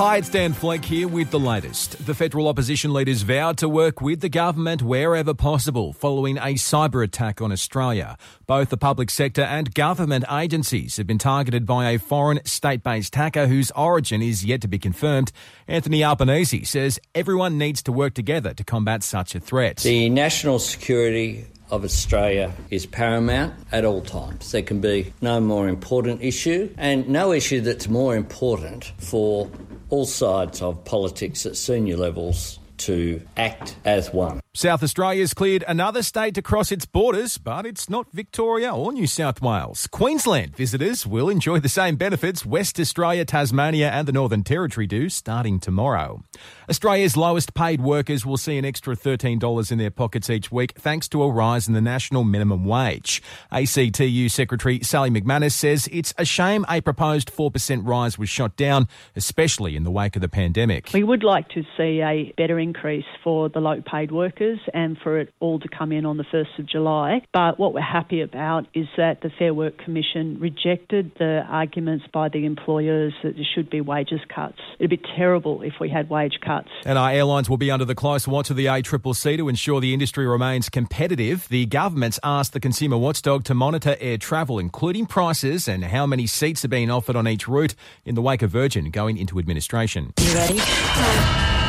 Hi, it's Dan Flake here with the latest. The federal opposition leaders vowed to work with the government wherever possible following a cyber attack on Australia. Both the public sector and government agencies have been targeted by a foreign state based hacker whose origin is yet to be confirmed. Anthony Albanese says everyone needs to work together to combat such a threat. The national security of Australia is paramount at all times. There can be no more important issue and no issue that's more important for all sides of politics at senior levels to act as one. South Australia's cleared another state to cross its borders, but it's not Victoria or New South Wales. Queensland visitors will enjoy the same benefits West Australia, Tasmania, and the Northern Territory do starting tomorrow. Australia's lowest paid workers will see an extra $13 in their pockets each week thanks to a rise in the national minimum wage. ACTU Secretary Sally McManus says it's a shame a proposed 4% rise was shot down, especially in the wake of the pandemic. We would like to see a better increase for the low paid workers workers and for it all to come in on the 1st of July. But what we're happy about is that the Fair Work Commission rejected the arguments by the employers that there should be wages cuts. It'd be terrible if we had wage cuts. And our airlines will be under the close watch of the ACCC to ensure the industry remains competitive. The government's asked the consumer watchdog to monitor air travel, including prices and how many seats are being offered on each route in the wake of Virgin going into administration. You ready?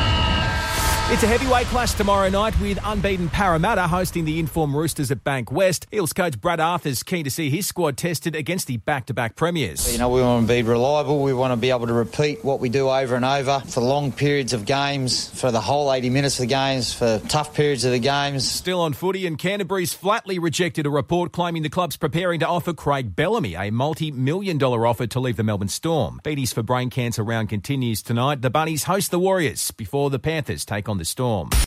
It's a heavyweight clash tomorrow night with unbeaten Parramatta hosting the informed Roosters at Bankwest. Eels coach Brad Arthur's keen to see his squad tested against the back-to-back premiers. You know, we want to be reliable. We want to be able to repeat what we do over and over for long periods of games, for the whole 80 minutes of the games, for tough periods of the games. Still on footy, and Canterbury's flatly rejected a report claiming the club's preparing to offer Craig Bellamy a multi-million dollar offer to leave the Melbourne Storm. Beanies for brain cancer round continues tonight. The Bunnies host the Warriors before the Panthers take on the Storm.